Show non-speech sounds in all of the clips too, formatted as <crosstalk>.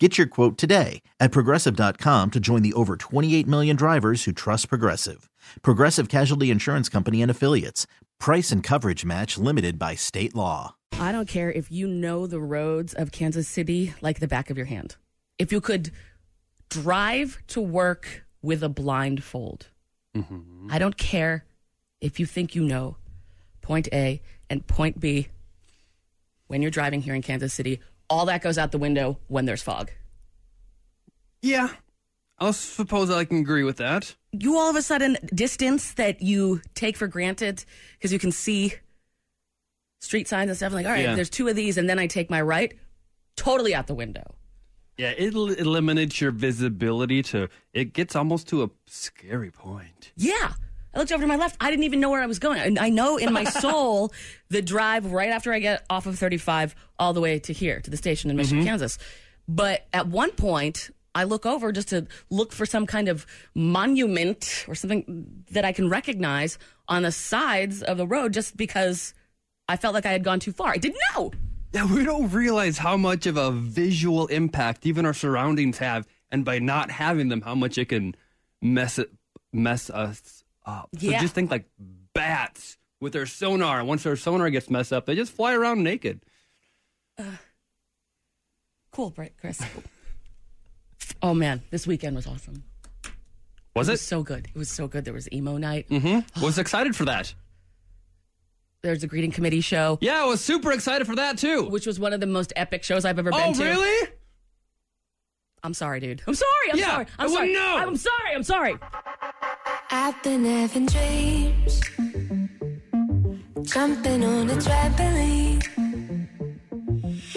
Get your quote today at progressive.com to join the over 28 million drivers who trust Progressive. Progressive Casualty Insurance Company and Affiliates. Price and coverage match limited by state law. I don't care if you know the roads of Kansas City like the back of your hand. If you could drive to work with a blindfold, mm-hmm. I don't care if you think you know point A and point B when you're driving here in Kansas City. All that goes out the window when there's fog. Yeah, I suppose I can agree with that. You all of a sudden distance that you take for granted because you can see street signs and stuff. Like, all right, Yeah. there's two of these, and then I take my right, totally out the window. Yeah, it el- eliminates your visibility to. It gets almost to a scary point. Yeah. I looked over to my left. I didn't even know where I was going. And I know in my soul <laughs> the drive right after I get off of 35 all the way to here, to the station in Mission, mm-hmm. Kansas. But at one point, I look over just to look for some kind of monument or something that I can recognize on the sides of the road just because I felt like I had gone too far. I didn't know. Yeah, we don't realize how much of a visual impact even our surroundings have, and by not having them, how much it can mess it, mess us up. So just think like bats with their sonar. Once their sonar gets messed up, they just fly around naked. Cool, Britt, Chris. Oh man, this weekend was awesome. Was It it? was so good. It was so good. There was emo night. Mm-hmm. Was excited for that. There's a greeting committee show. Yeah, I was super excited for that too. which was one of the most epic shows I've ever been Oh, to. really? I'm sorry, dude. I'm sorry. I'm Yeah, sorry. I'm I sorry. know. I'm sorry. I'm sorry. I've been having dreams, jumping on a trampoline,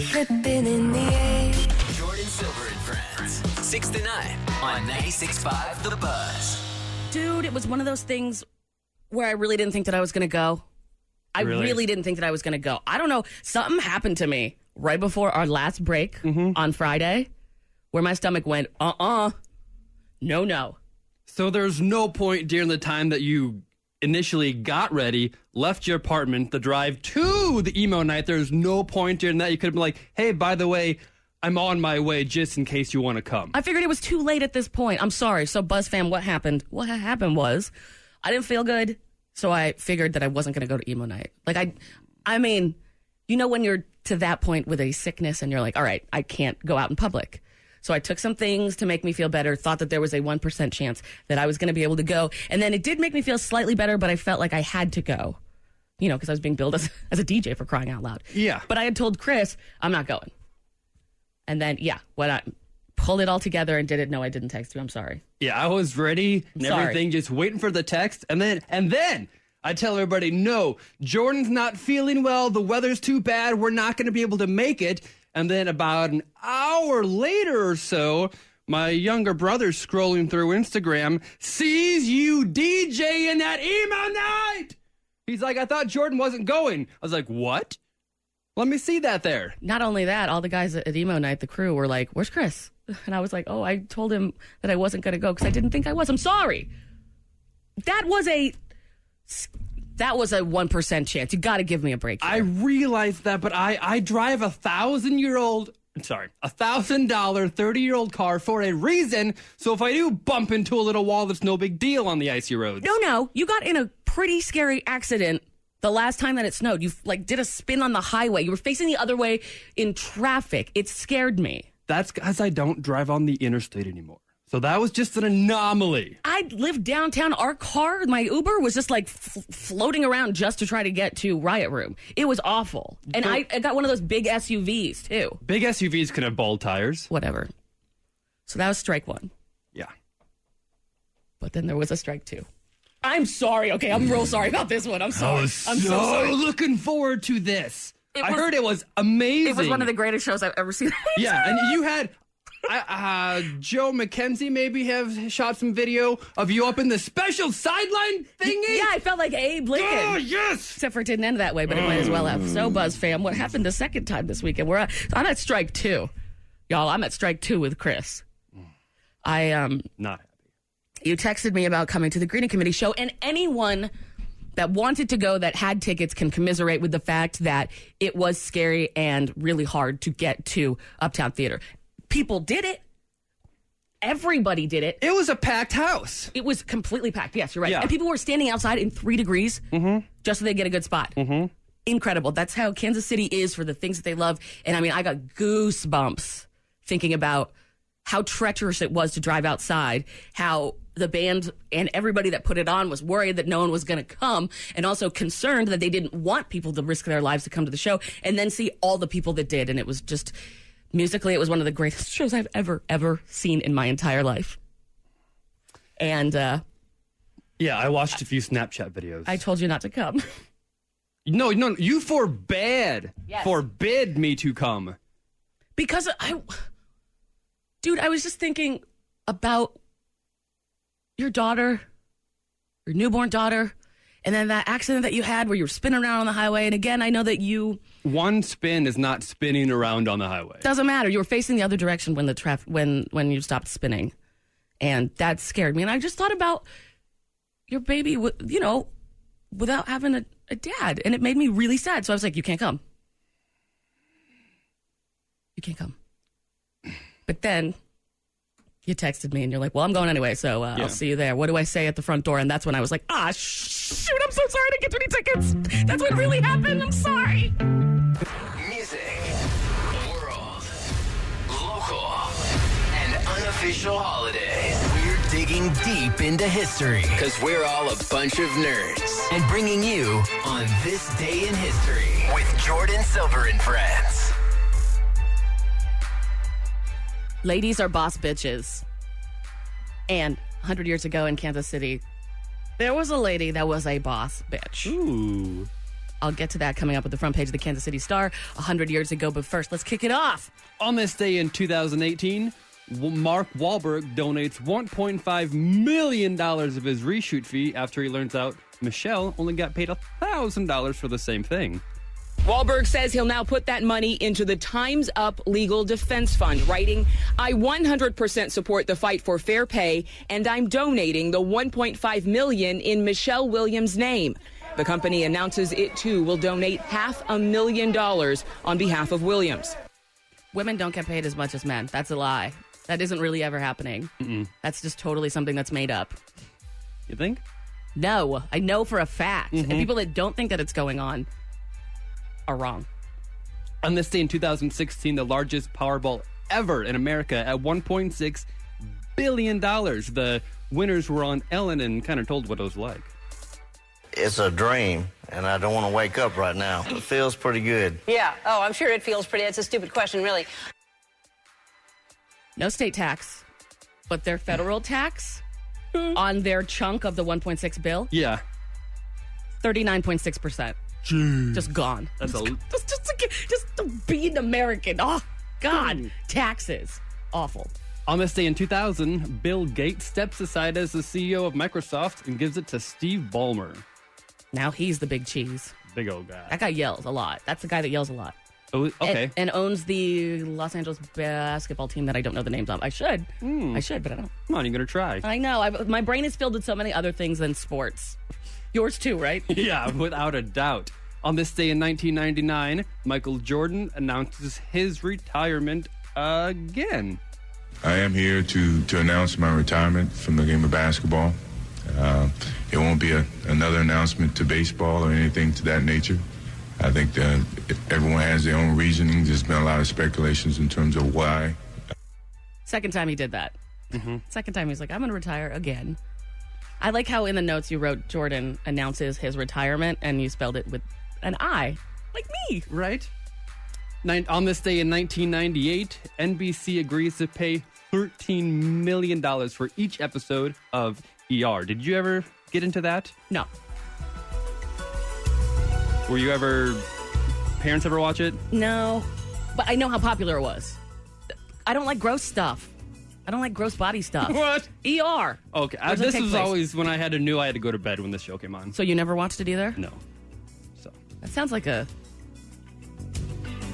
flipping in the air. Jordan Silver and Friends. 6 to 9 on 96.5 The Buzz. Dude, it was one of those things where I really didn't think that I was going to go. I Really? really? didn't think that I was going to go. I don't know. Something happened to me right before our last break Mm-hmm. on Friday where my stomach went, uh uh No, no. So there's no point during the time that you initially got ready, left your apartment, the drive to the emo night. There's no point during that. You could have been like, hey, by the way, I'm on my way just in case you want to come. I figured it was too late at this point. I'm sorry. So, Buzz fam, what happened? What happened was I didn't feel good. So I figured that I wasn't going to go to emo night. Like, I, I mean, you know, when you're to that point with a sickness and you're like, all right, I can't go out in public. So I took some things to make me feel better, thought that there was a 1% chance that I was going to be able to go. And then it did make me feel slightly better, but I felt like I had to go, you know, because I was being billed as, <laughs> as a DJ for crying out loud. Yeah. But I had told Chris, I'm not going. And then, yeah, when I pulled it all together and did it, no, I didn't text you. I'm sorry. Yeah, I was ready and Sorry. everything, just waiting for the text. And then, and then I tell everybody, no, Jordan's not feeling well. The weather's too bad. We're not going to be able to make it. And then about an hour later or so, my younger brother scrolling through Instagram sees you DJing that emo night. He's like, I thought Jordan wasn't going. I was like, what? Let me see that there. Not only that, all the guys at emo night, the crew were like, "Where's Chris?" <laughs> And I was like, "Oh, I told him that I wasn't going to go because I didn't think I was. I'm sorry." That was a that was a one percent chance. You got to give me a break. I realize that, but I, I drive a thousand year old, sorry, a thousand dollar, 30 year old car for a reason. So if I do bump into a little wall, that's no big deal on the icy roads. no, no, you got in a pretty scary accident the last time that it snowed. You like did a spin on the highway. You were facing the other way in traffic. It scared me. That's because I don't drive on the interstate anymore. So that was just an anomaly. I lived downtown. Our car, my Uber, was just like f- floating around just to try to get to Riot Room. It was awful. And I, I got one of those big SUVs too. Big SUVs can have bald tires. Whatever. So that was strike one. Yeah. But then there was a strike two. I'm sorry. Okay, I'm real sorry about this one. I'm sorry. I was I'm so, so sorry. looking forward to this. It I was- heard it was amazing. It was one of the greatest shows I've ever seen. Yeah, and you had I, uh, Joe McKenzie maybe have shot some video of you up in the special sideline thingy. Yeah, I felt like Abe Lincoln. Oh yes. Except for it didn't end that way, but it might as well have. So, Buzz fam, what happened the second time this weekend? We're at, I'm at strike two, y'all. I'm at strike two with Chris. I um, Not happy. you texted me about coming to the greeting committee show, and anyone that wanted to go that had tickets can commiserate with the fact that it was scary and really hard to get to Uptown Theater. People did it. Everybody did it. It was a packed house. It was completely packed. Yes, you're right. Yeah. And people were standing outside in three degrees just so they get a good spot. Mm-hmm. Incredible. That's how Kansas City is for the things that they love. And I mean, I got goosebumps thinking about how treacherous it was to drive outside, how the band and everybody that put it on was worried that no one was going to come, and also concerned that they didn't want people to risk their lives to come to the show, and then see all the people that did. And it was just musically, it was one of the greatest shows I've ever, ever seen in my entire life. And uh, Yeah, I watched a few Snapchat videos. I told you not to come. <laughs> no, no, you forbade, Yes. forbid me to come. because I, dude, I was just thinking about your daughter, your newborn daughter, and then that accident that you had where you were spinning around on the highway. And again, I know that you One spin is not spinning around on the highway. doesn't matter. You were facing the other direction when the traffic when when you stopped spinning, and that scared me. And I just thought about your baby, you know, without having a, a dad, and it made me really sad. So I was like, you can't come. You can't come. But then you texted me and you're like, well, I'm going anyway, so uh, Yeah. I'll see you there. What do I say at the front door? And that's when I was like, ah, shoot, I'm so sorry I didn't get you any tickets. That's what really happened. I'm sorry. Music, world, local, and unofficial holidays. We're digging deep into history because we're all a bunch of nerds and bringing you on this day in history with Jordan Silver and friends. Ladies are boss bitches. And 100 years ago in Kansas City, there was a lady that was a boss bitch. Ooh. I'll get to that coming up at the front page of the Kansas City Star 100 years ago. But first, let's kick it off. On this day in 2018, Mark Wahlberg donates $1.5 million of his reshoot fee after he learns out Michelle only got paid $1,000 for the same thing. Wahlberg says he'll now put that money into the Time's Up Legal Defense Fund, writing, I 100% support the fight for fair pay, and I'm donating the 1.5 million in Michelle Williams' name. The company announces it too will donate half a million dollars on behalf of Williams. Women don't get paid as much as men. That's a lie. That isn't really ever happening. That's just totally something that's made up. You think? No, I know for a fact. And mm-hmm. people that don't think that it's going on are wrong. On this day in 2016, the largest Powerball ever in America at 1.6 billion dollars. The winners were on Ellen and kind of told what it was like. It's a dream, and I don't want to wake up right now. It feels pretty good. Yeah. Oh, I'm sure it feels pretty. It's a stupid question, really. No state tax, but their federal tax on their chunk of the 1.6 bill, Yeah, 39.6%. Just gone. that's a <laughs> just just just to be an American. Oh God, taxes awful. On this day in 2000, Bill Gates steps aside as the CEO of Microsoft and gives it to Steve Ballmer. Now he's the big cheese. Big old guy. That guy yells a lot. That's the guy that yells a lot. Oh, And- okay. And, owns the Los Angeles basketball team that I don't know the names of. I should. Hmm. I should, but I don't. Come on, you're going to try. I know. I, my brain is filled with so many other things than sports. Yours too, right? <laughs> yeah, without a doubt. On this day in 1999, Michael Jordan announces his retirement again. I am here to, to announce my retirement from the game of basketball. Uh, it won't be a, another announcement to baseball or anything to that nature. I think that everyone has their own reasonings. There's been a lot of speculations in terms of why. Second time he did that. Second time he's like, I'm going to retire again. I like how in the notes you wrote Jordan announces his retirement and you spelled it with an I, like me. Right? On this day in 1998, NBC agrees to pay $13 million for each episode of ER. Did you ever get into that? No, Were you ever. Parents ever watch it? no, but I know how popular it was. I don't like gross stuff. I don't like gross body stuff. <laughs> What? ER. Okay, I, Where does it this was place? always when I had to knew I had to go to bed when this show came on. So you never watched it either? No. That sounds like a.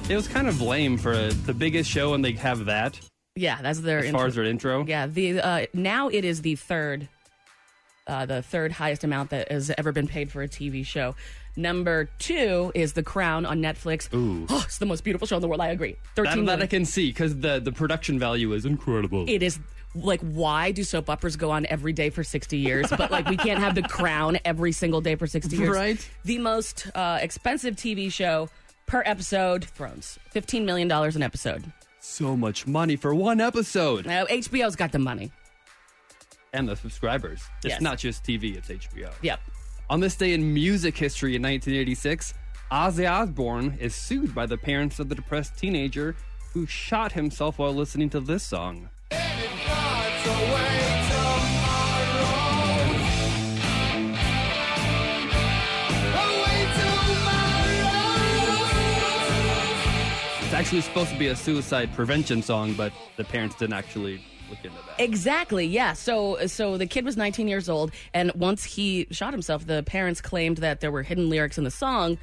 it was kind of lame for a, the biggest show, and they have that Yeah, that's their. as far as their intro. Yeah, the uh, now it is the third, uh, the third highest amount that has ever been paid for a TV show. Number two is The Crown on Netflix. Ooh. Oh, <gasps> it's the most beautiful show in the world. I agree. That, Thirteen that I million. can see because the the production value is incredible. It is like why do soap operas go on every day for 60 years but like we can't have the crown every single day for 60 years Right. the most uh, expensive tv show per episode thrones 15 million dollars an episode so much money for one episode, now hbo's got the money and the subscribers. It's Yes. not just TV; it's HBO. yep On this day in music history in 1986, Ozzy Osbourne is sued by the parents of the depressed teenager who shot himself while listening to this song. It's actually supposed to be a suicide prevention song, but the parents didn't actually look into that. Exactly. Yeah. So so the kid was 19 years old, and once he shot himself, the parents claimed that there were hidden lyrics in the song.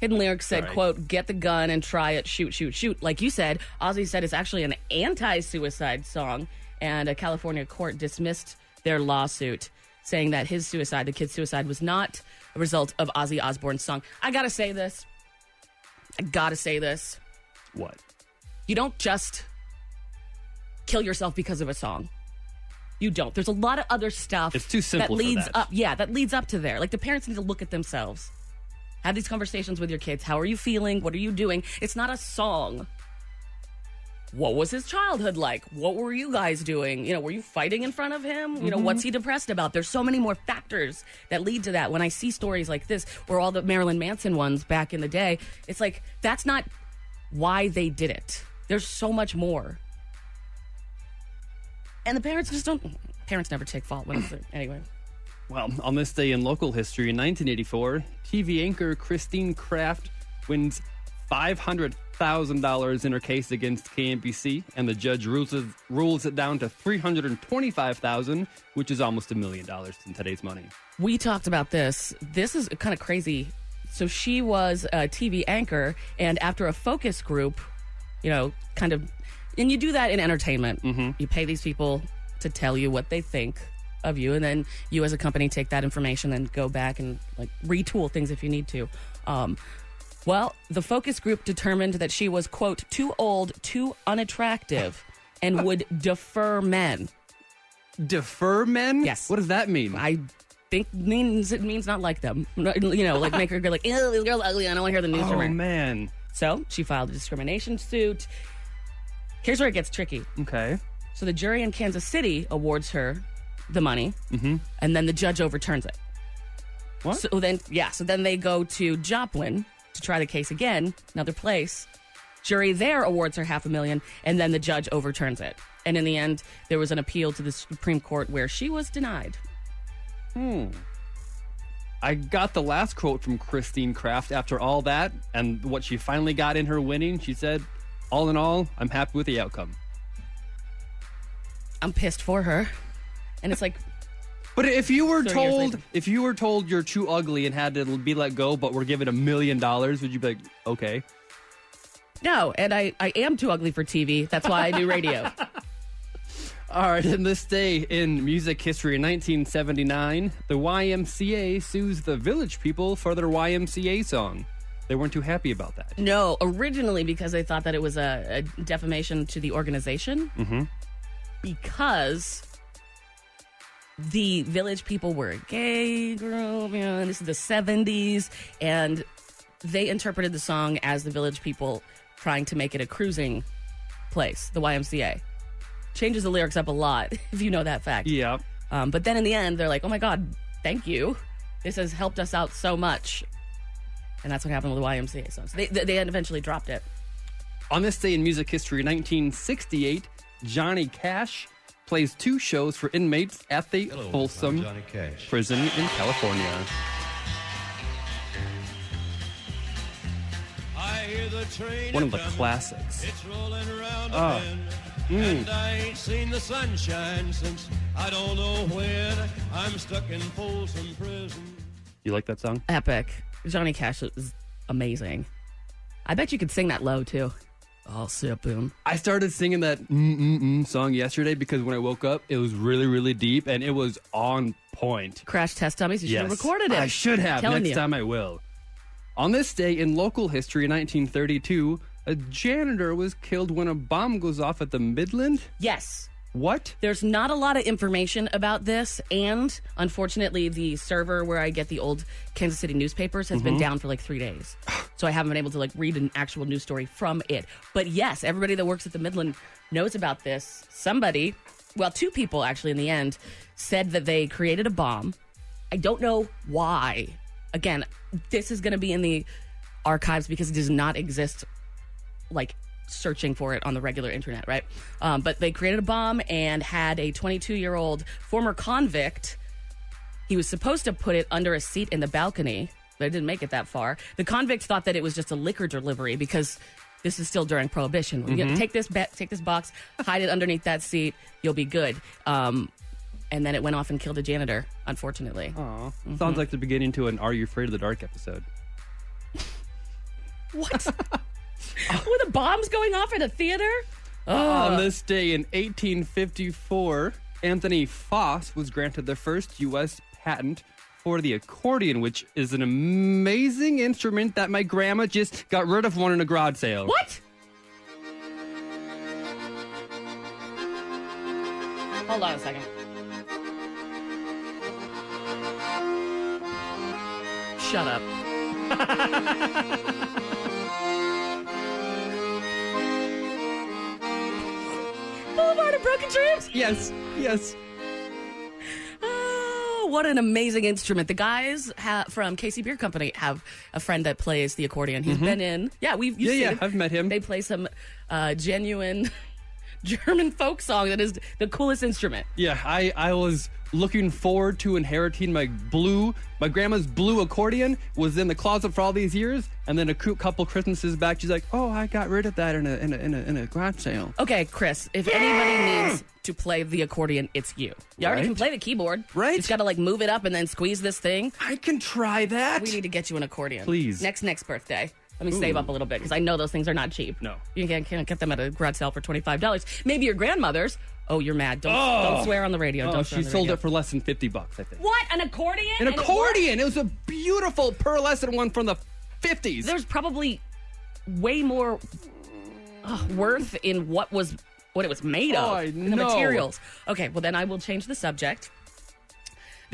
Hidden lyrics said, Sorry. "quote Get the gun and try it. Shoot, shoot, shoot." Like you said, Ozzy said it's actually an anti-suicide song, and a California court dismissed their lawsuit, saying that his suicide, the kid's suicide, was not a result of Ozzy Osbourne's song. I gotta say this. I gotta say this. What? You don't just kill yourself because of a song. You don't. There's a lot of other stuff. It's too simple That leads that. up. Yeah, that leads up to there. Like the parents need to look at themselves. Have these conversations with your kids. How are you feeling? What are you doing? It's not a song. What was his childhood like? What were you guys doing? You know, were you fighting in front of him? You know, Mm-hmm. what's he depressed about? There's so many more factors that lead to that. When I see stories like this, or all the Marilyn Manson ones back in the day, it's like that's not why they did it. There's so much more. And the parents just don't. Parents never take fault when it's anyway. Well, on this day in local history in 1984, TV anchor Christine Craft wins $500,000 in her case against KMBC, and the judge rules it, rules it down to 325,000, which is almost a million dollars in today's money. We talked about this. This is kind of crazy. So she was a TV anchor, and after a focus group, you know, kind of, and you do that in entertainment. Mm-hmm. You pay these people to tell you what they think of you, and then you as a company take that information and go back and like retool things if you need to. Um, well, the focus group determined that she was, quote, too old, too unattractive, and would defer men. Defer men? Yes. What does that mean? I think means it means not like them. <laughs> You know, like make her go like, ew, this girl's ugly. I don't want to hear the news oh, man. So she filed a discrimination suit. Here's where it gets tricky. Okay. So the jury in Kansas City awards her the money, and then the judge overturns it. What? So then, yeah. So then they go to Joplin to try the case again, another place. Jury there awards her half a million, and then the judge overturns it. And in the end, there was an appeal to the Supreme Court where she was denied. Hmm. I got the last quote from Christine Craft after all that, and what she finally got in her winning. She said, All in all, I'm happy with the outcome. I'm pissed for her. And it's like, But if you were 30 years told, later. if you were told you're too ugly and had to be let go, but we're given a million dollars, would you be like, okay? no. And I, I am too ugly for TV. That's why I do radio. <laughs> All right, in this day in music history in 1979, the YMCA sues the Village People for their YMCA song. They weren't too happy about that. no, originally because they thought that it was a, a defamation to the organization. Mm-hmm. Because the village people were a gay group, you know, and this is the 70s, and they interpreted the song as the village people trying to make it a cruising place, the YMCA. Changes the lyrics up a lot, <laughs> if you know that fact. Yeah. Um, but then in the end, they're like, oh my God, thank you. This has helped us out so much. And that's what happened with the YMCA songs. They, they, they eventually dropped it. On this day in music history, 1968, Johnny Cash plays two shows for inmates at the Folsom prison in California. I One of the classics. Oh. And I ain't seen the sunshine since I don't know when. I'm stuck in Folsom Prison. You like that song? Epic. Johnny Cash is amazing. I bet you could sing that low too. Oh, sip boom. I started singing that mm-mm-mm song yesterday because when I woke up, it was really, really deep and it was on point. Crash test dummies. You should have Yes. recorded it. I should have. Telling Next you. time I will. On this day in local history, 1932, a janitor was killed when a bomb goes off at the Midland. Yes. What? There's not a lot of information about this, and unfortunately, the server where I get the old Kansas City newspapers has been Mhm. down for like three days, so I haven't been able to like read an actual news story from it. But yes, everybody that works at the Midland knows about this. Somebody, well, two people actually in the end, said that they created a bomb. I don't know why. Again, this is going to be in the archives because it does not exist like searching for it on the regular internet, right? Um, but they created a bomb and had a 22 year old former convict. He was supposed to put it under a seat in the balcony, but it didn't make it that far. The convict thought that it was just a liquor delivery because this is still during prohibition. You Mhm. take this ba- take this box, hide it underneath that seat, you'll be good. Um, and then it went off and killed a janitor, unfortunately. Mm-hmm. Sounds like the beginning to an Are You Afraid of the Dark episode. <laughs> What? <laughs> Were the bombs going off at a theater? On this day in 1854, Anthony Faas was granted the first U.S. patent for the accordion, which is an amazing instrument that my grandma just got rid of one in a garage sale. What? Hold on a second. Shut up. <laughs> Boulevard of Broken Dreams? Yes, yes. Oh, what an amazing instrument. The guys ha- from KC Beer Company have a friend that plays the accordion. He's Mhm. been in, yeah, we've Yeah, yeah, I've met him. They play some uh, genuine German folk song that is the coolest instrument. Yeah, I, I was looking forward to inheriting my blue, my grandma's blue accordion was in the closet for all these years, and then a couple Christmases back, she's like, "Oh, I got rid of that in a in a in a, in a garage sale." Okay, Chris, if anybody needs to play the accordion, it's you. You already can play the keyboard. Right. You just got to like move it up and then squeeze this thing. I can try that. We need to get you an accordion. Please. Next next birthday. Let me save up a little bit because I know those things are not cheap. No. You can't, can't get them at a garage sale for $25. Maybe your grandmother's. Oh, you're mad. Don't, Oh. don't swear on the radio. Oh, don't swear she sold radio. it for less than fifty bucks, I think. What? An accordion? An And accordion. It was a beautiful pearlescent one from the fifties. There's probably way more uh, worth in what was what it was made of. Oh, I in the materials. Okay, well then I will change the subject.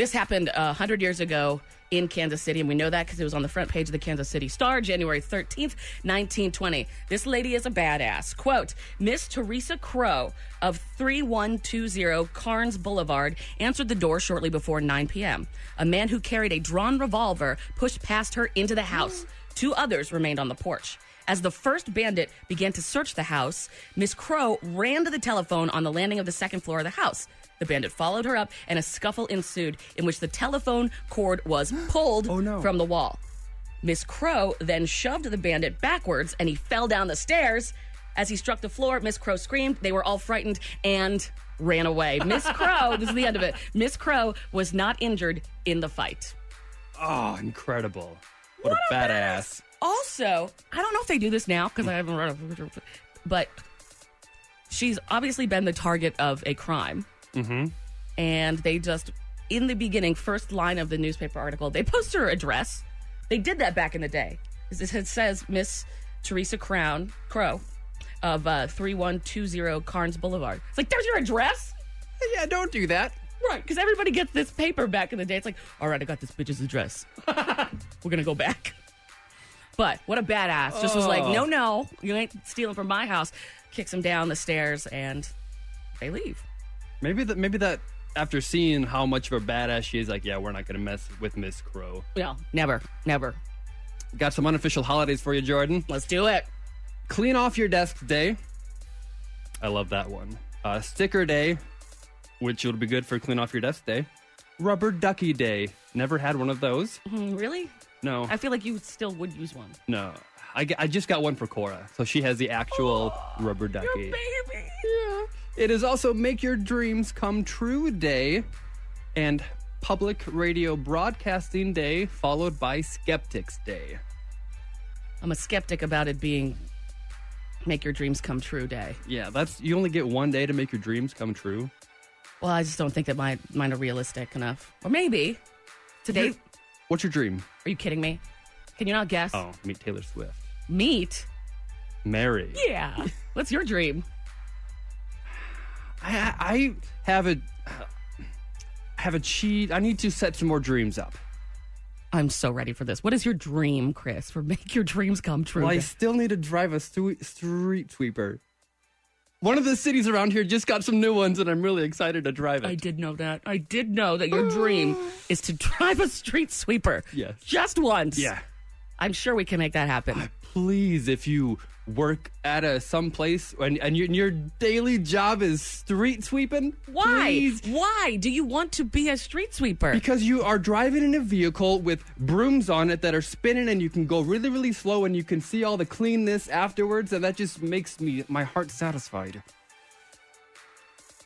This happened uh, a hundred years ago in Kansas City, and we know that because it was on the front page of the Kansas City Star, January 13th, 1920. This lady is a badass. Quote, Miss Teresa Crow of 3120 Karnes Boulevard answered the door shortly before 9 p.m. A man who carried a drawn revolver pushed past her into the house. Two others remained on the porch. As the first bandit began to search the house, Miss Crow ran to the telephone on the landing of the second floor of the house. The bandit followed her up, and a scuffle ensued in which the telephone cord was <gasps> pulled oh, from the wall. Miss Crow then shoved the bandit backwards, and he fell down the stairs. As he struck the floor, Miss Crow screamed. They were all frightened and ran away. <laughs> Miss Crow, this is the end of it. Miss Crow was not injured in the fight. Oh, incredible! What, a badass! Also, I don't know if they do this now because I haven't read it, but she's obviously been the target of a crime. Mm-hmm. And they just, in the beginning, first line of the newspaper article, they post her address. They did that back in the day. It says Miss Teresa Crown Crow of uh, 3120 Karnes Boulevard. It's like, there's your address? Yeah, don't do that. Right, because everybody gets this paper back in the day. It's like, all right, I got this bitch's address. <laughs> We're going to go back. But what a badass. Just was like, Oh. no, no, you ain't stealing from my house. Kicks him down the stairs and they leave. Maybe that. Maybe that. After seeing how much of a badass she is, like, yeah, we're not gonna mess with Miss Crow. No, never, never. Got some unofficial holidays for you, Jordan. Let's do it. Clean off your desk day. I love that one. Uh, sticker day, which will be good for clean off your desk day. Rubber ducky day. Never had one of those. Mhm, Really? No, I feel like you still would use one. no. I, I just got one for Cora, so she has the actual rubber ducky. Your baby. Yeah. It is also Make Your Dreams Come True Day and Public Radio Broadcasting Day, followed by Skeptics Day. I'm a skeptic about it being make your dreams come true day. Yeah, that's you only get one day to make your dreams come true. Well, I just don't think that my mine are realistic enough. Or maybe today. What's your dream? Are you kidding me? Can you not guess? Oh, meet Taylor Swift. Meet? Mary. Yeah. <laughs> What's your dream? I, I have a have a cheat. I need to set some more dreams up. I'm so ready for this. What is your dream, Chris, for <laughs> make your dreams come true? Well, I still need to drive a stu- street sweeper. One of the cities around here just got some new ones, and I'm really excited to drive it. I did know that. I did know that your dream <gasps> is to drive a street sweeper. Yes. Just once. Yeah. I'm sure we can make that happen. Please, if you work at a some place and, and your, your daily job is street sweeping, Why? please, Why do you want to be a street sweeper? because you are driving in a vehicle with brooms on it that are spinning and you can go really really slow and you can see all the cleanness afterwards and that just makes me my heart satisfied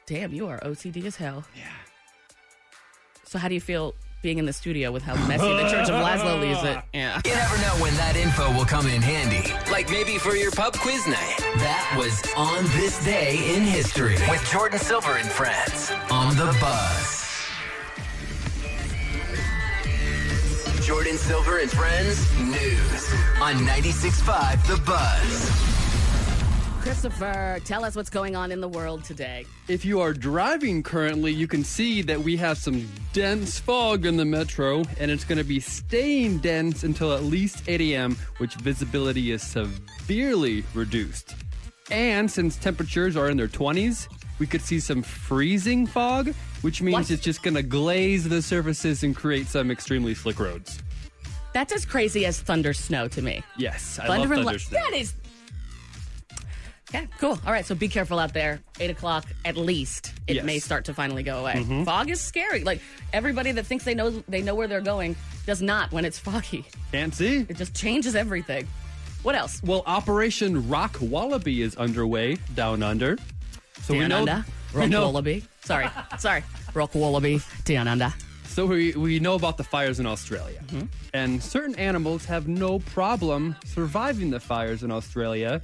Damn, you are OCD as hell. Yeah. So how do you feel being in the studio with how messy the Church of Lazlo <laughs> leaves it? Yeah. You never know when that info will come in handy. Like maybe for your pub quiz night. That was On This Day in History with Jordan Silver and friends on The Buzz. Jordan Silver and Friends News on 96.5 The Buzz. Christopher, tell us what's going on in the world today. if you are driving currently you can see that we have some dense fog in the metro and it's going to be staying dense until at least 8 a.m which visibility is severely reduced and since temperatures are in their 20s we could see some freezing fog which means What? it's just going to glaze the surfaces and create some extremely slick roads That's as crazy as thunder snow to me. yes i thunder love thunder snow. That is. Okay, cool. All right, so be careful out there. Eight o'clock at least. It Yes. Mm-hmm. may start to finally go away. Fog is scary. Like everybody that thinks they know they know where they're going does not when it's foggy. can't see It just changes everything. What else? Well, Operation Rock Wallaby is underway down under. So we Down know, under. Rock know, wallaby. Sorry, sorry. Rock wallaby. Down under. so we, we know about the fires in Australia. Mm-hmm. And certain animals have no problem surviving the fires in Australia.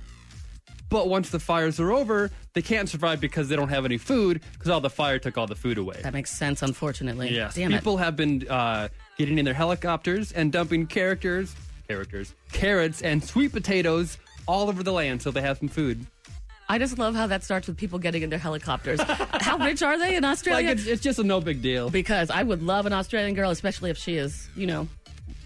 But once the fires are over, they can't survive because they don't have any food because all the fire took all the food away. That makes sense. Unfortunately. Yes, Damn people have been uh, getting in their helicopters and dumping characters, characters, carrots and sweet potatoes all over the land so they have some food. I just love how that starts with people getting in their helicopters. <laughs> how rich are they in Like Australia? it's, it's just a no big deal. because I would love an Australian girl, especially if she is, you know,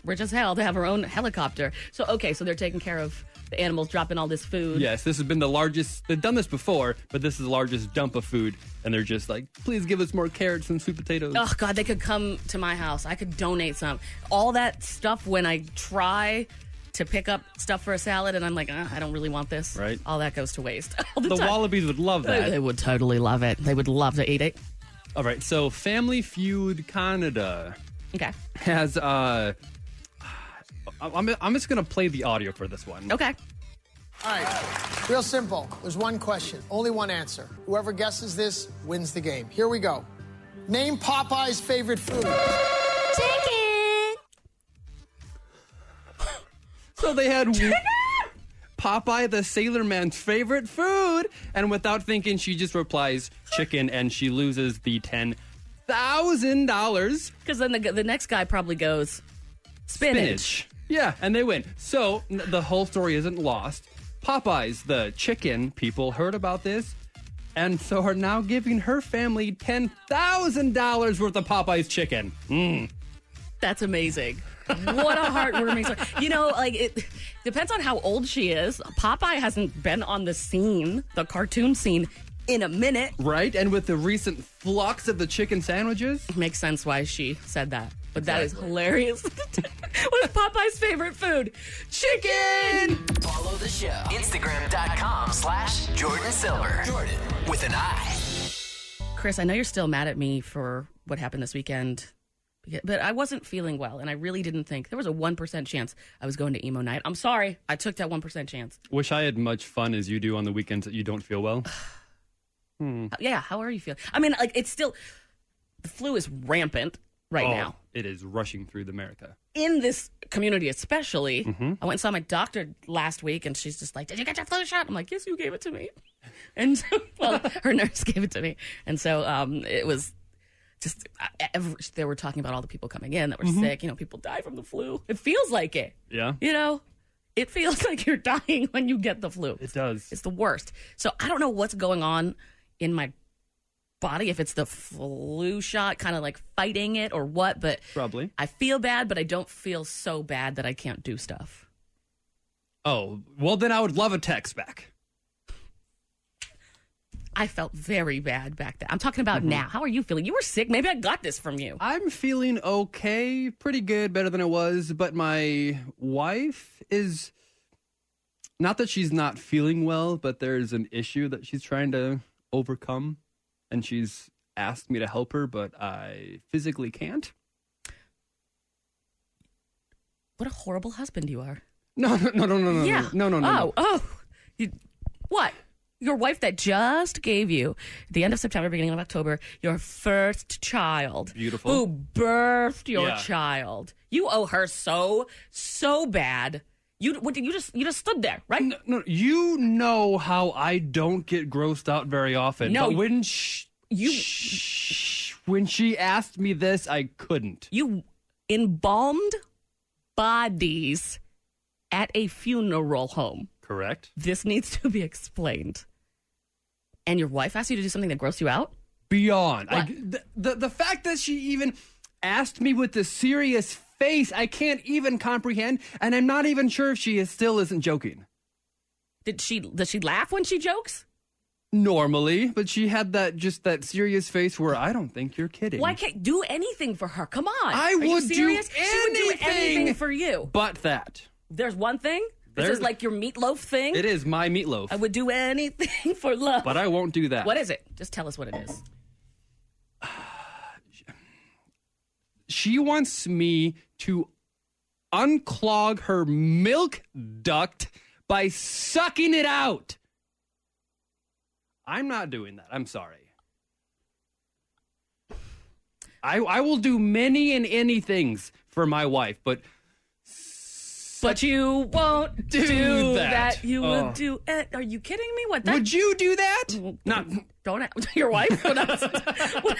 rich as hell, to have her own helicopter. So okay, so they're taking care of the animals, dropping all this food. Yes, this has been the largest. They've done this before, but this is the largest dump of food, and they're just like, "Please give us more carrots and sweet potatoes." Oh God, they could come to my house. I could donate some. All that stuff when I try to pick up stuff for a salad, and I'm like, uh, I don't really want this. Right. All that goes to waste. <laughs> The, the wallabies would love that. they would totally love it. They would love to eat it. All right, so Family Feud Canada Okay. has. uh I'm, I'm just gonna play the audio for this one. Okay. All right, real simple. There's one question, only one answer. Whoever guesses this wins the game. Here we go. Name Popeye's favorite food. Chicken. <laughs> so they had Chicken. Popeye the Sailor Man's favorite food, and without thinking, she just replies chicken, and she loses the ten thousand dollars. Because then the, the next guy probably goes spinach. Yeah, and they win. So n- the whole story isn't lost. Popeyes, the chicken people, heard about this, and so are now giving her family ten thousand dollars worth of Popeyes chicken. Mm. That's amazing. What a heartwarming story. You know, like it depends on how old she is. Popeye hasn't been on the scene, the cartoon scene, in a minute. Right, and with the recent flux of the chicken sandwiches, Makes sense why she said that. But that is hilarious. <laughs> What's Popeye's favorite food? Chicken! Follow the show. Instagram.com slash Jordan Silver. Jordan with an I. Chris, I know you're still mad at me for what happened this weekend But I wasn't feeling well, and I really didn't think there was a one percent chance I was going to emo night. I'm sorry, I took that one percent chance. Wish I had much fun as you do on the weekends that you don't feel well. <sighs> Hmm. Yeah, how are you feeling? I mean, like it's still the flu is rampant right Oh, now It is rushing through America. in this community, especially. Mhm. I went and saw my doctor last week, and she's just like, "Did you get your flu shot?" I'm like, "Yes, you gave it to me." <laughs> And so, well, her nurse <laughs> gave it to me, and so um, it was just uh, they were talking about all the people coming in that were Mhm. sick. You know, people die from the flu. It feels like it. Yeah. You know, it feels <laughs> like you're dying when you get the flu. It does. It's the worst. So I don't know what's going on in my body, if it's the flu shot kind of like fighting it or what, but Probably. I feel bad, but I don't feel so bad that I can't do stuff. Oh, well, then I would love a text back. I felt very bad back then. I'm talking about mm-hmm. now. How are you feeling? You were sick. Maybe I got this from you. I'm feeling okay, pretty good, better than I was, but my wife is not that she's not feeling well, but there's an issue that she's trying to overcome and she's asked me to help her, but I physically can't. What a horrible husband you are. No, no, no, no, no, no, yeah. no, no, no. Oh, no. oh. You, what? Your wife that just gave you, the end of September, beginning of October, your first child. Beautiful. Who birthed your Yeah. child. You owe her so, so bad. You, what, you just, you just stood there, right? No, no, you know how I don't get grossed out very often. No, but when sh- you, sh- when she asked me this, I couldn't. You embalmed bodies at a funeral home. Correct. This needs to be explained. And your wife asked you to do something that grossed you out? Beyond. I, the, the the fact that she even asked me with a serious face, I can't even comprehend, and I'm not even sure if she is, still isn't joking. Did she does she laugh when she jokes? Normally, but she had that just that serious face where I don't think you're kidding. Why can't do anything for her? Come on. I Are would do serious? She would do anything. anything for you. But that There's one thing. This There's- is like your meatloaf thing. it is my meatloaf, I would do anything <laughs> for love. but I won't do that. What is it? Just tell us what it is. <sighs> she wants me to unclog her milk duct by sucking it out. I'm not doing that. I'm sorry. I I will do many and any things for my wife, but But you won't Do do, that. You Oh. would do. it. Are you kidding me? What? That, would you do that? Mm, Not. Don't ask <laughs> your wife. <laughs> <laughs>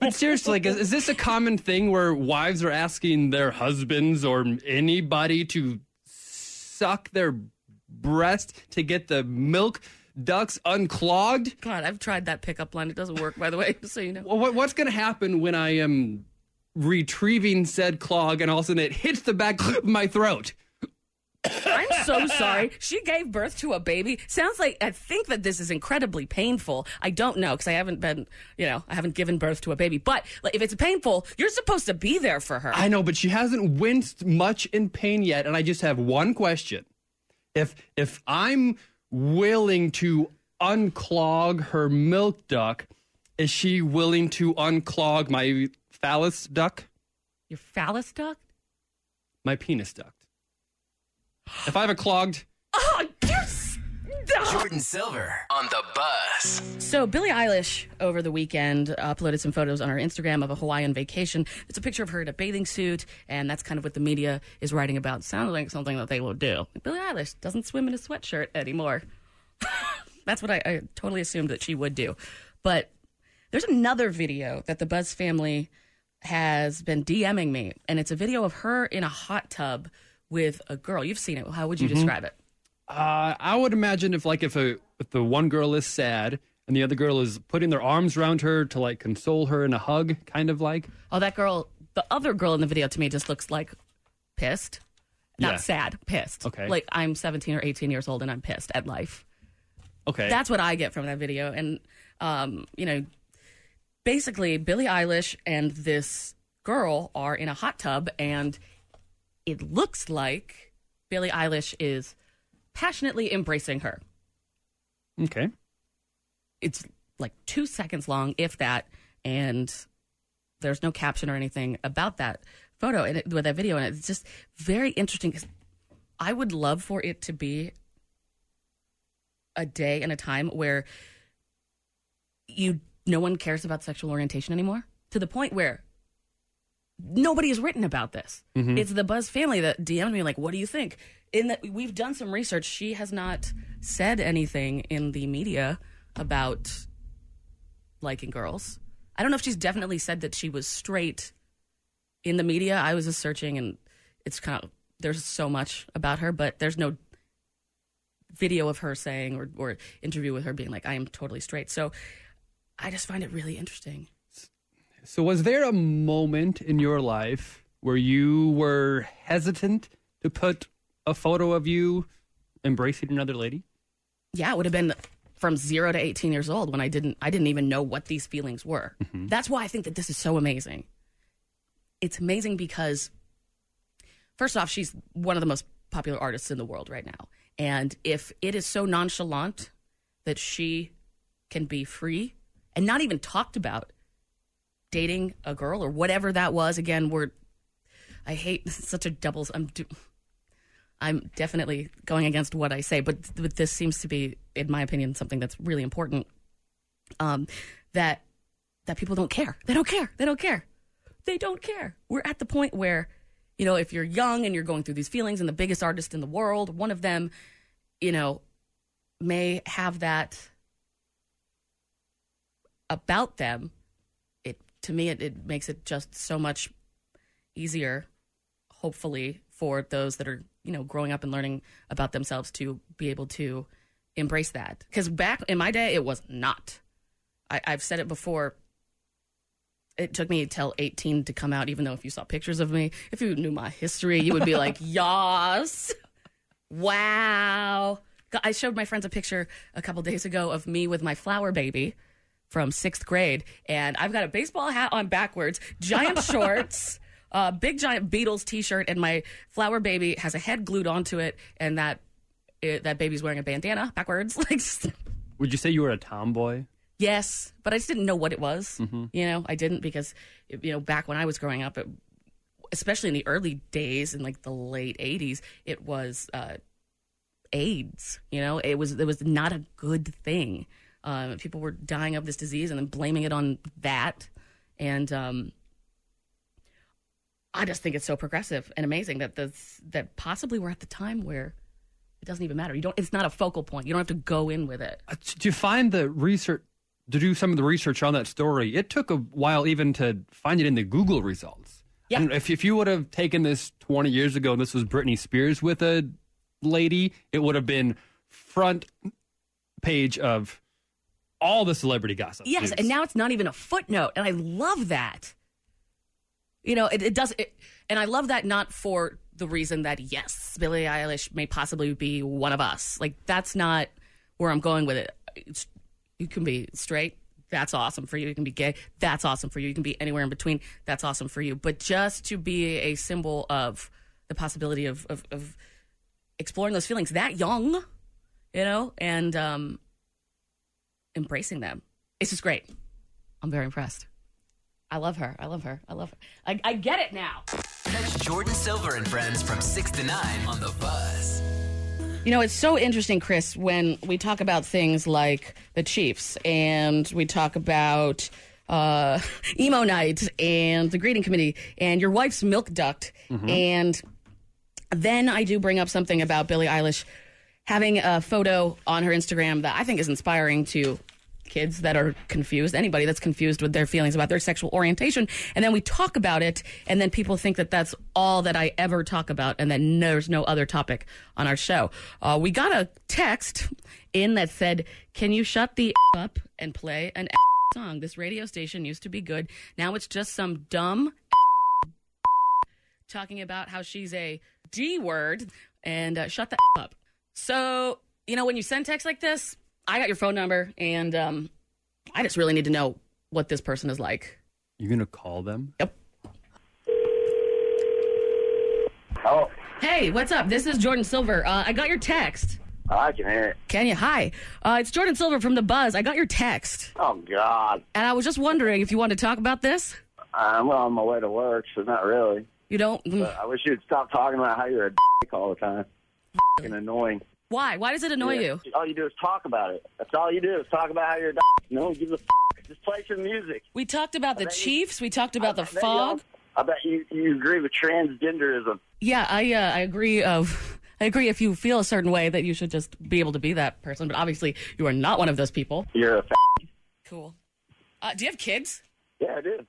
But seriously, like, is, is this a common thing where wives are asking their husbands or anybody to suck their breast to get the milk ducts unclogged? God, I've tried that pickup line. It doesn't work, by the way, so you know. Well, what, what's going to happen when I am retrieving said clog and all of a sudden it hits the back of my throat? I'm so sorry. She gave birth to a baby. Sounds like I think that this is incredibly painful. I don't know because I haven't been, you know, I haven't given birth to a baby. But like, if it's painful, you're supposed to be there for her. I know, but she hasn't winced much in pain yet, and I just have one question: if if I'm willing to unclog her milk duct, is she willing to unclog my phallus duct, Your phallus duct? my penis duct? If I have a clogged, Oh, you're. Jordan Silver on the Buzz. So Billie Eilish over the weekend uploaded some photos on her Instagram of a Hawaiian vacation. It's a picture of her in a bathing suit, and that's kind of what the media is writing about. Sounds like something that they will do. Billie Eilish doesn't swim in a sweatshirt anymore. <laughs> that's what I, I totally assumed that she would do. But there's another video that the Buzz family has been DMing me, and it's a video of her in a hot tub with a girl. You've seen it. How would you Mhm. describe it? uh, I would imagine if like if a if the one girl is sad and the other girl is putting their arms around her to like console her in a hug, kind of like. Oh, that girl, the other girl in the video to me just looks like pissed. Not Yeah. sad, pissed. Okay. Like I'm 17 or 18 years old and I'm pissed at life. Okay. That's what I get from that video. And, um, you know, basically, Billie Eilish and this girl are in a hot tub, and it looks like Billie Eilish is passionately embracing her. okay. It's like two seconds long, if that. And there's no caption or anything about that photo and it, with that video, and it's just very interesting. I would love for it to be a day and a time where you no one cares about sexual orientation anymore to the point where nobody has written about this. Mhm. It's the Buzz family that DM'd me like, "What do you think?" In that we've done some research, she has not said anything in the media about liking girls. I don't know if she's definitely said that she was straight in the media. I was just searching, and it's kind of there's so much about her, but there's no video of her saying or or interview with her being like, "I am totally straight." So I just find it really interesting. So, was there a moment in your life where you were hesitant to put a photo of you embracing another lady? yeah, it would have been from zero to 18 years old when I didn't I didn't even know what these feelings were. Mm-hmm. That's why I think that this is so amazing. It's amazing because first off, she's one of the most popular artists in the world right now. And if it is so nonchalant that she can be free and not even talked about dating a girl or whatever that was, again, we're I hate <laughs> such a doubles I'm do, I'm definitely going against what I say, but, but this seems to be, in my opinion, something that's really important. Um, that that people don't care. They don't care. They don't care. They don't care. We're at the point where, you know, if you're young and you're going through these feelings, and the biggest artist in the world, one of them, you know, may have that about them. It to me, it, it makes it just so much easier hopefully for those that are you know growing up and learning about themselves to be able to embrace that. Because back in my day it was not. I, i've said it before. It took me till 18 to come out even though if you saw pictures of me if you knew my history you would be like <laughs> yas. Wow. I showed my friends a picture a couple days ago of me with my flower baby from sixth grade and i've got a baseball hat on backwards giant <laughs> shorts uh, big giant Beatles T-shirt, and my flower baby has a head glued onto it, and that it, that baby's wearing a bandana backwards. <laughs> Like, Would you say you were a tomboy? yes, but I just didn't know what it was. Mhm. You know, I didn't because you know back when I was growing up, it, especially in the early days in like the late '80s, it was uh, AIDS. You know, it was it was not a good thing. Uh, people were dying of this disease and then blaming it on that, and um, I just think it's so progressive and amazing that this that possibly we're at the time where it doesn't even matter. You don't. It's not a focal point. You don't have to go in with it. To find the research, to do some of the research on that story, it took a while even to find it in the Google results. Yeah. And if, if you would have taken this 20 years ago and this was Britney Spears with a lady, it would have been front page of all the celebrity gossip. Yes, news. and now it's not even a footnote, and I love that. You know, it, it does, it, and I love that not for the reason that yes, Billie Eilish may possibly be one of us. Like that's not where I'm going with it. It's, you can be straight. That's awesome for you. You can be gay. That's awesome for you. You can be anywhere in between. That's awesome for you. But just to be a symbol of the possibility of of, of exploring those feelings that young, you know, and um, embracing them. It's just great. I'm very impressed. I love her. I love her. I love her. I, I get it now. Catch Jordin Silver and friends from 6 to 9 on The Buzz. You know, it's so interesting, Chris, when we talk about things like the Chiefs and we talk about uh, <laughs> emo night and the greeting committee and your wife's milk duct. And then I do bring up something about Billie Eilish having a photo on her Instagram that I think is inspiring to kids that are confused, anybody that's confused with their feelings about their sexual orientation. And then we talk about it, and then people think that that's all that I ever talk about, and then there's no other topic on our show. Uh, we got a text in that said, Can you shut the <laughs> up and play an <laughs> song? This radio station used to be good. Now it's just some dumb <laughs> talking about how she's a D word and uh, shut the up. So, you know, when you send text like this, I got your phone number and um, I just really need to know what this person is like. You're going to call them? Yep. Oh, Hey, what's up? This is Jordin Silver. Uh, I got your text. I can hear it. Can you? Hi. Uh, it's Jordin Silver from The Buzz. I got your text. Oh, God. And I was just wondering if you wanted to talk about this. I'm on my way to work, so not really. You don't? But I wish you'd stop talking about how you're a dick all the time. Annoying. Why? Why does it annoy Yeah. you? All you do is talk about it. That's all you do is talk about how you're a. No one gives a f- Just play some music. We talked about the bet you- Chiefs. We talked about the I fog. I bet you, you agree with transgenderism. Yeah, I uh, I agree. Of <laughs> I agree. If you feel a certain way, that you should just be able to be that person. But obviously, you are not one of those people. You're a f- Cool. Uh, do you have kids? Yeah, I do.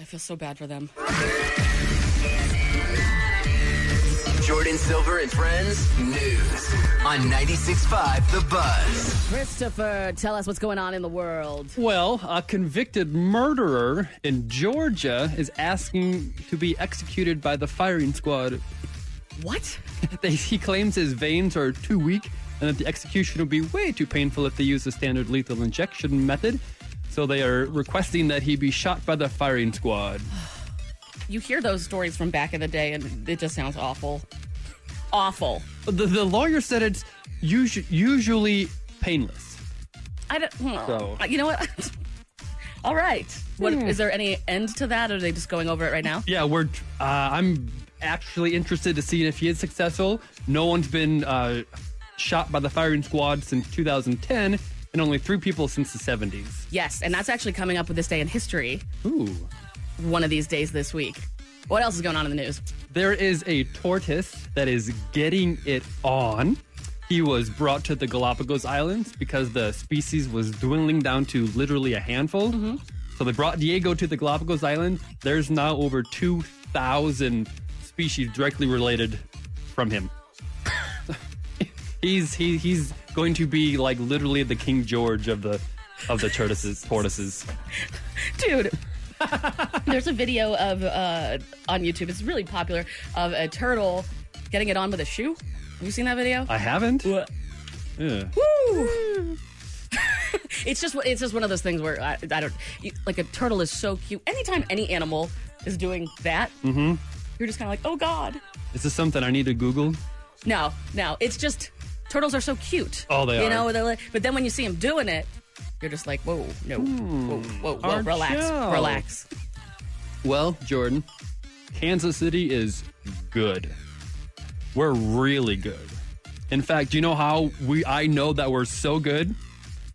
I feel so bad for them. Jordin Silver and Friends News on 96.5 The Buzz. Christopher, tell us what's going on in the world. Well, a convicted murderer in Georgia is asking to be executed by the firing squad. What? <laughs> He claims his veins are too weak and that the execution would be way too painful if they use the standard lethal injection method. So they are requesting that he be shot by the firing squad. <sighs> <sighs> <sighs> You hear those stories from back in the day, and it just sounds awful. Awful. The, the lawyer said it's usu- usually painless. I don't. hmm. So- You know what? <laughs> All right. What is Hmm. there any end to that, or are they just going over it right now? Yeah, we're. Uh, I'm actually interested to see if he is successful. No one's been uh, shot by the firing squad since 2010, and only three people since the 70s. Yes, and that's actually coming up with this day in history. Ooh. One of these days this week. What else is going on in the news? There is a tortoise that is getting it on. He was brought to the Galapagos Islands because the species was dwindling down to literally a handful. Mm-hmm. So they brought Diego to the Galapagos Island. There's now over 2,000 species directly related from him. <laughs> he's he, he's going to be like literally the King George of the of the tortoises. Tortoises. Dude. <laughs> There's a video of uh, on YouTube. It's really popular of a turtle getting it on with a shoe. Have you seen that video? I haven't. Yeah. Woo! <laughs> <laughs> it's just it's just one of those things where I, I don't you- like a turtle is so cute. Anytime any animal is doing that, Mm-hmm. you're just kind of like, oh god. Is this something I need to Google? No, no, it's just turtles are so cute. Oh, they you are. know, they're like, but then when you see them doing it, you're just like, whoa, no, whoa, hmm. whoa, whoa, Our relax, show. relax. Well, Jordin, Kansas City is good. We're really good. In fact, do you know how we I know that we're so good?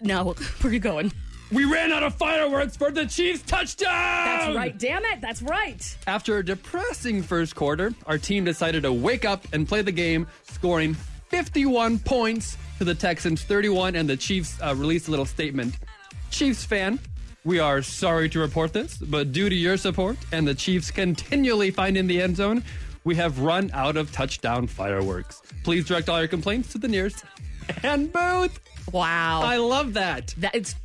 No, <laughs> where are you going? We ran out of fireworks for the Chiefs touchdown! That's right. Damn it, that's right. After a depressing first quarter, our team decided to wake up and play the game, scoring 51 points to the Texans 31, and the Chiefs uh, released a little statement. Chiefs fan, we are sorry to report this, but due to your support and the Chiefs continually finding the end zone, we have run out of touchdown fireworks. Please direct all your complaints to the nearest and booth. Wow, I love that. That it's.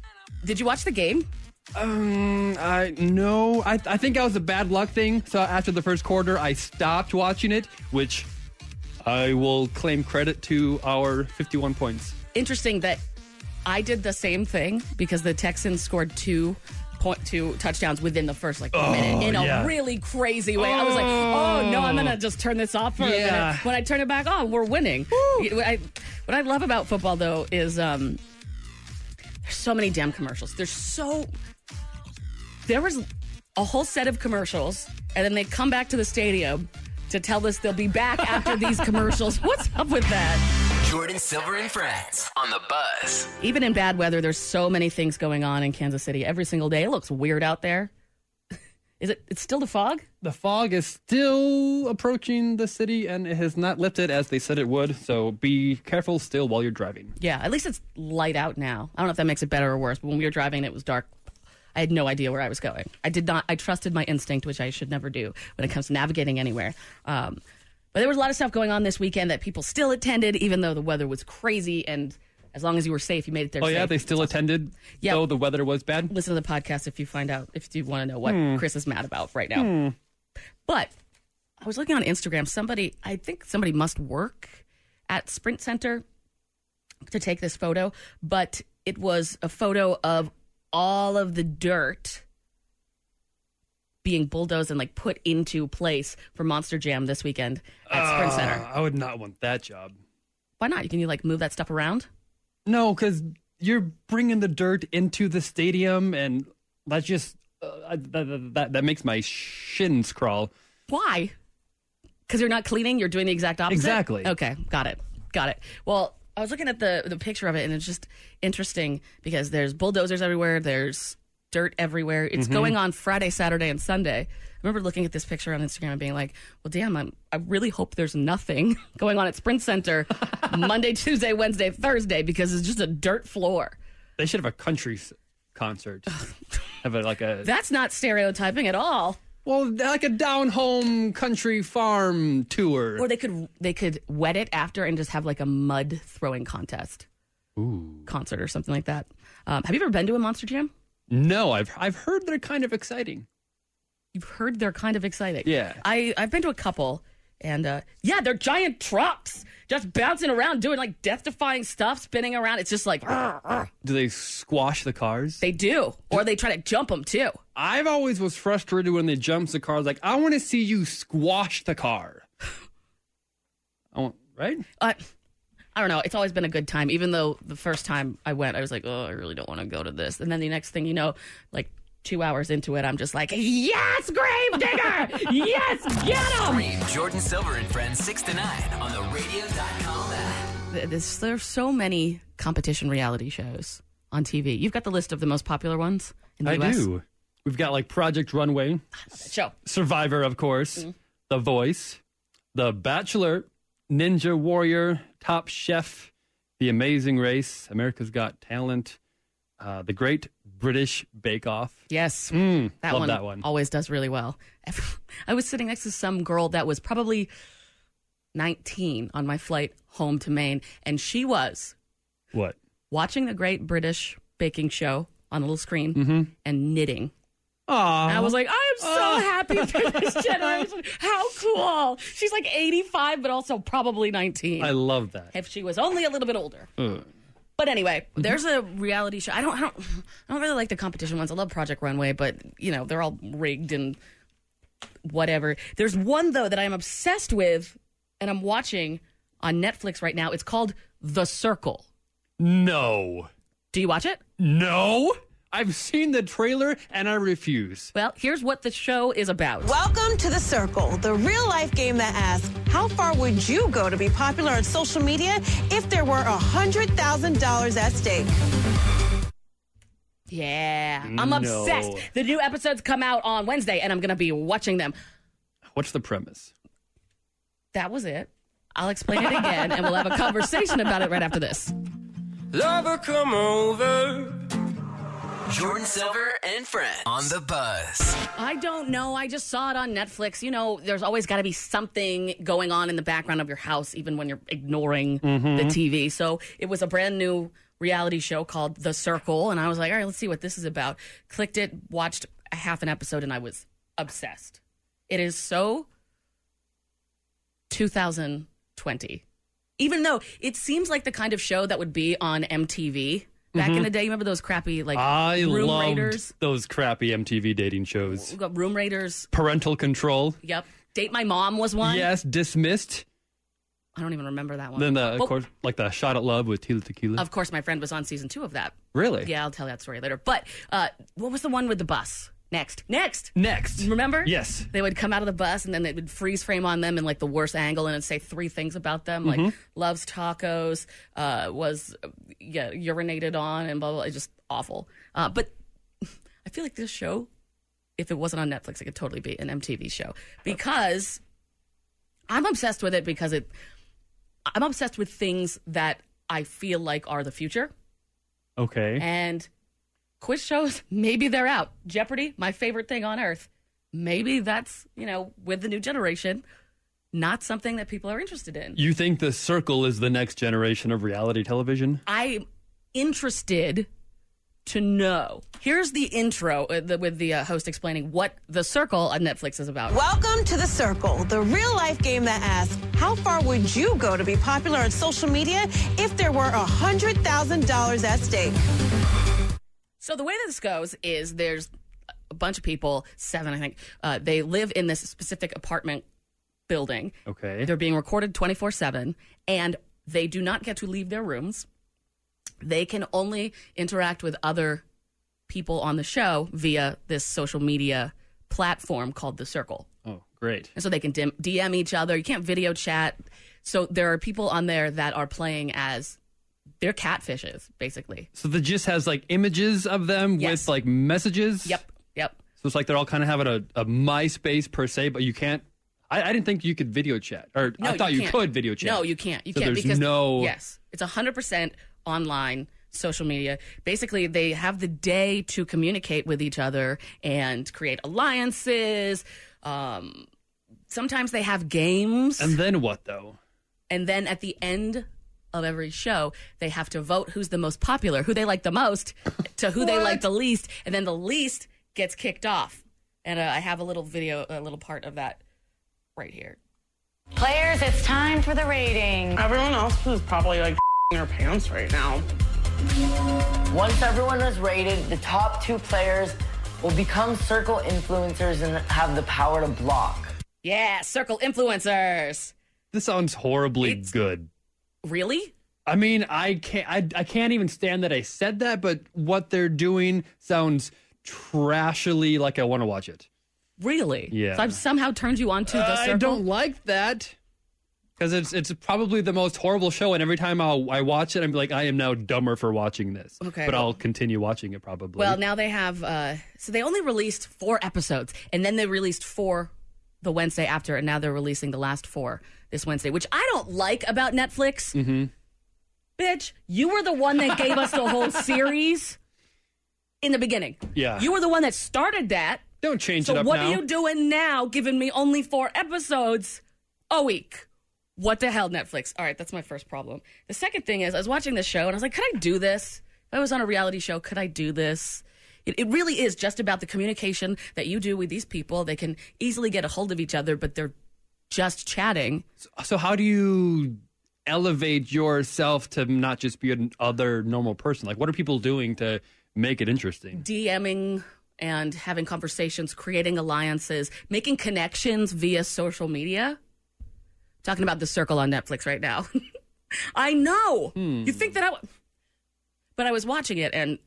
Did you watch the game? Um, I no, I I think that was a bad luck thing. So after the first quarter, I stopped watching it, which I will claim credit to our 51 points. Interesting that I did the same thing because the Texans scored two point two touchdowns within the first like Oh, minute in a yeah. really crazy way. I was like, oh no, I'm gonna just turn this off for a minute. When I turn it back on, we're winning. I, what I love about football though is um, there's so many damn commercials. There's so there was a whole set of commercials, and then they come back to the stadium to tell us they'll be back after these commercials. <laughs> What's up with that? Jordin Silver and Friends on The Buzz. Even in bad weather, there's so many things going on in Kansas City every single day. It looks weird out there. <laughs> Is it? It's still the fog. The fog is still approaching the city, and it has not lifted as they said it would. So be careful still while you're driving. Yeah, at least it's light out now. I don't know if that makes it better or worse. But when we were driving, it was dark. I had no idea where I was going. I did not. I trusted my instinct, which I should never do when it comes to navigating anywhere. Um, but there was a lot of stuff going on this weekend that people still attended, even though the weather was crazy. And as long as you were safe, you made it there. Oh yeah, they still attended. Yeah. though the weather was bad. listen to the podcast if you find out if you want to know what Hmm. Chris is mad about right now. Hmm. But I was looking on Instagram. Somebody, I think somebody must work at Sprint Center to take this photo, but it was a photo of all of the dirt being bulldozed and like put into place for Monster Jam this weekend at Sprint Ah, Center. I would not want that job. Why not? Can you like move that stuff around? No, because you're bringing the dirt into the stadium, and that's just uh, that, that, that, that makes my shins crawl. Why? Because you're not cleaning. You're doing the exact opposite. Exactly. Okay, got it. Got it. Well, I was looking at the the picture of it, and it's just interesting because there's bulldozers everywhere. There's dirt everywhere. It's Mm-hmm. Mhm. going on Friday, Saturday, and Sunday. I remember looking at this picture on Instagram and being like, "Well, damn, I'm, I really hope there's nothing <laughs> going on at Sprint Center <laughs> Monday, Tuesday, Wednesday, Thursday because it's just a dirt floor." They should have a country concert. <laughs> have a, like a That's not stereotyping at all. Well, like a down home country farm tour. Or they could they could wet it after and just have like a mud throwing contest Ooh. concert or something like that. Um, have you ever been to a Monster Jam? No, I've I've heard they're kind of exciting. You've heard they're kind of exciting. Yeah. I I've been to a couple, and uh, yeah, they're giant trucks just bouncing around doing like death defying stuff, spinning around. It's just like Do they squash the cars? they do, or they try to jump them too. I've always was frustrated when they jumps the cars. Like I want to see you squash the car. <laughs> I want right. Uh, I don't know. It's always been a good time, even though the first time I went, I was like, oh, I really don't want to go to this. And then the next thing you know, like two hours into it, I'm just like, yes, grave digger, yes, get him. Stream Jordin Silver and Friends 6 to 9 on the radio.com app. Th- There's, there's so many competition reality shows on TV. You've got the list of the most popular ones in the I US. do. We've got like Project Runway, <sighs> Show. Survivor, of course, Mm-hmm. The Voice, The Bachelor, Ninja Warrior, Top Chef, The Amazing Race, America's Got Talent, uh, The Great British Bake Off. Yes, Mm, that love one, that one. always does really well. <laughs> I was sitting next to some girl that was probably 19 on my flight home to Maine, and she was What? watching the Great British Baking Show on a little screen Mm-hmm. and knitting. Aw. I was like, I am so happy for <laughs> this generation. How cool. She's like 85, but also probably 19. I love that. if she was only a little bit older. Ugh. But anyway, mm-hmm. there's a reality show. I don't, I don't, I don't really like the competition ones. I love Project Runway, but you know they're all rigged and whatever. There's one though that I'm obsessed with, and I'm watching on Netflix right now. It's called The Circle. No. Do you watch it? No. I've seen the trailer and I refuse. Well, here's what the show is about. Welcome to The Circle, the real life game that asks, how far would you go to be popular on social media if there were $100,000 at stake? Yeah, I'm No. obsessed. The new episodes come out on Wednesday, and I'm gonna be watching them. What's the premise? That was it. I'll explain it again, and we'll have a <laughs> conversation about it right after this. Lover, come over. Jordin Silver and Friends on the buzz. I don't know. I just saw it on Netflix. You know, there's always got to be something going on in the background of your house, even when you're ignoring Mhm. the TV. So it was a brand new reality show called The Circle. And I was like, all right, let's see what this is about. Clicked it, watched a half an episode, and I was obsessed. It is so 2020. Even though it seems like the kind of show that would be on MTV back in Mhm. the day. You remember those crappy, like, I Room loved Raiders? those crappy MTV dating shows. We got Room Raiders. Parental Control. Yep. Date My Mom was one. Yes, Dismissed. I don't even remember that one. Then the of Well, course like the Shot at Love with Tila Tequila. Of course, my friend was on season two of that. Really? Yeah, I'll tell that story later. But uh, what was the one with the bus? Next. Next. Next. Remember? Yes. They would come out of the bus and then they would freeze frame on them in like the worst angle and it'd say three things about them, like Mhm. loves tacos, uh, was yeah urinated on, and blah blah. It's just awful. Uh, but <laughs> I feel like this show, if it wasn't on Netflix, it could totally be an MTV show because I'm obsessed with it because it. I'm obsessed with things that I feel like are the future. Okay. And quiz shows, <laughs> maybe they're out. Jeopardy, my favorite thing on earth. Maybe that's, you know, with the new generation, not something that people are interested in. You think The Circle is the next generation of reality television? I'm interested to know. Here's the intro uh, the, with the uh, host explaining what The Circle on Netflix is about. Welcome to The Circle, the real life game that asks, how far would you go to be popular on social media if there were $100,000 at stake? So the way that this goes is there's a bunch of people, seven, I think. Uh, they live in this specific apartment building. Okay. They're being recorded 24 7, and they do not get to leave their rooms. They can only interact with other people on the show via this social media platform called The Circle. Oh, great. And so they can DM each other. You can't video chat. So there are people on there that are playing as they're catfishes, basically. So the gist has like images of them Yes. with like messages. Yep. Yep. So it's like they're all kind of having a, a MySpace per se, but you can't. I, I didn't think you could video chat, or No, I thought you, can't. could video chat. No, you can't. You so can't there's because no. yes, it's hundred percent online social media. Basically, they have the day to communicate with each other and create alliances. Um, sometimes they have games, And then what though? and then at the end of every show, they have to vote who's the most popular, who they like the most, to who they like the least, and then the least gets kicked off. And uh, I have a little video, a little part of that right here. Players, it's time for the rating. Everyone else is probably like in <laughs> their pants right now. Once everyone is rated, the top two players will become circle influencers and have the power to block. Yeah, circle influencers. This sounds horribly good. Really? I mean, I can't. I, I can't even stand that I said that, but what they're doing sounds trashily like I want to watch it. Really? Yeah. So I've somehow turned you onto the I circle. don't like that because it's it's probably the most horrible show, and every time I'll, I watch it, I'm like, I am now dumber for watching this. Okay. but I'll continue watching it probably. Well, now they have. Uh, so they only released four episodes, and then they released four the Wednesday after, and now they're releasing the last four this Wednesday, which I don't like about Netflix. hmm Bitch, you were the one that gave us the whole <laughs> series in the beginning. Yeah. You were the one that started that. Don't change so it up what now. are you doing now, giving me only four episodes a week? What the hell, Netflix? All right, that's my first problem. The second thing is, I was watching this show and I was like, could I do this? If I was on a reality show, could I do this? It, it really is just about the communication that you do with these people. They can easily get a hold of each other, but they're just chatting. So how do you elevate yourself to not just be an other normal person? Like, what are people doing to make it interesting? DMing and having conversations, creating alliances, making connections via social media. Talking about the circle on Netflix right now. <laughs> I know. Hmm. You think that I w- But I was watching it and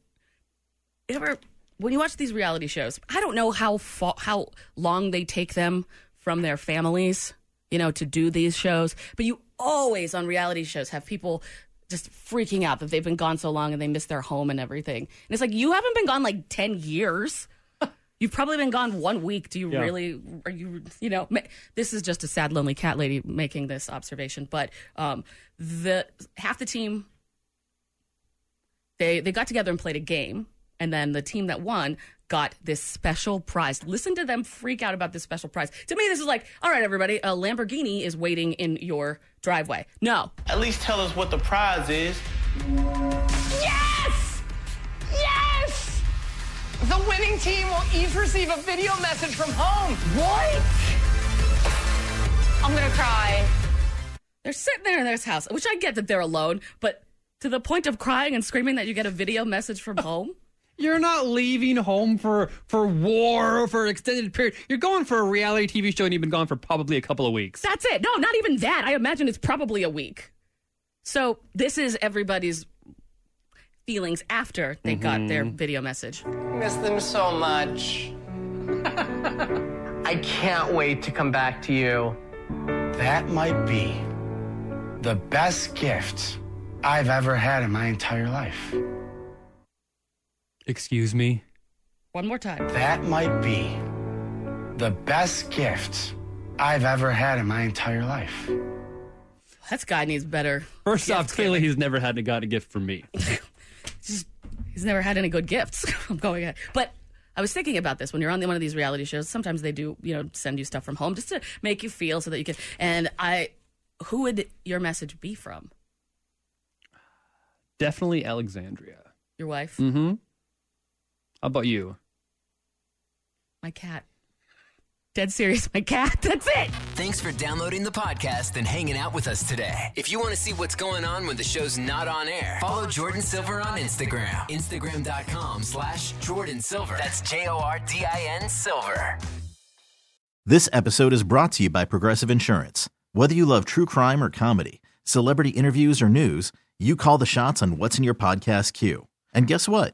ever when you watch these reality shows, I don't know how fa- how long they take them from their families, you know, to do these shows, but you always on reality shows have people just freaking out that they've been gone so long and they miss their home and everything. And it's like you haven't been gone like 10 years. You've probably been gone one week. Do you Yeah. really, are you, you know, ma- this is just a sad, lonely cat lady making this observation, but um, the half the team, they, they got together and played a game. And then the team that won got this special prize. Listen to them freak out about this special prize. To me, this is like, all right, everybody, a Lamborghini is waiting in your driveway. No, At least tell us what the prize is. Yes! Yes! The winning team will each receive a video message from home. What? I'm gonna cry. They're sitting there in their house, which I get that they're alone, but to the point of crying and screaming that you get a video message from <laughs> home. You're not leaving home for for war or for an extended period. You're going for a reality TV show and you've been gone for probably a couple of weeks. That's it. No, not even that. I imagine it's probably a week. So this is everybody's feelings after they got mm-hmm. their video message. Miss them so much. <laughs> I can't wait to come back to you. That might be the best gift I've ever had in my entire life. Excuse me. One more time. That might be the best gift I've ever had in my entire life. This guy needs better. First off, clearly he's never had to got a gift from me. <laughs> Just, He's never had any good gifts. <laughs> I'm going ahead. But I was thinking about this when you're on one of these reality shows. Sometimes they do, you know, send you stuff from home just to make you feel so that you can. And I, who would your message be from? Definitely Alexandria. Your wife? Mm-hmm. How about you? My cat. Dead serious, my cat. <laughs> That's it. Thanks for downloading the podcast and hanging out with us today. If you want to see what's going on when the show's not on air, follow Jordin Silver on Instagram. Instagram.com slash Jordin Silver. That's J O R D I N Silver. This episode is brought to you by Progressive Insurance. Whether you love true crime or comedy, celebrity interviews or news, you call the shots on what's in your podcast queue. And guess what?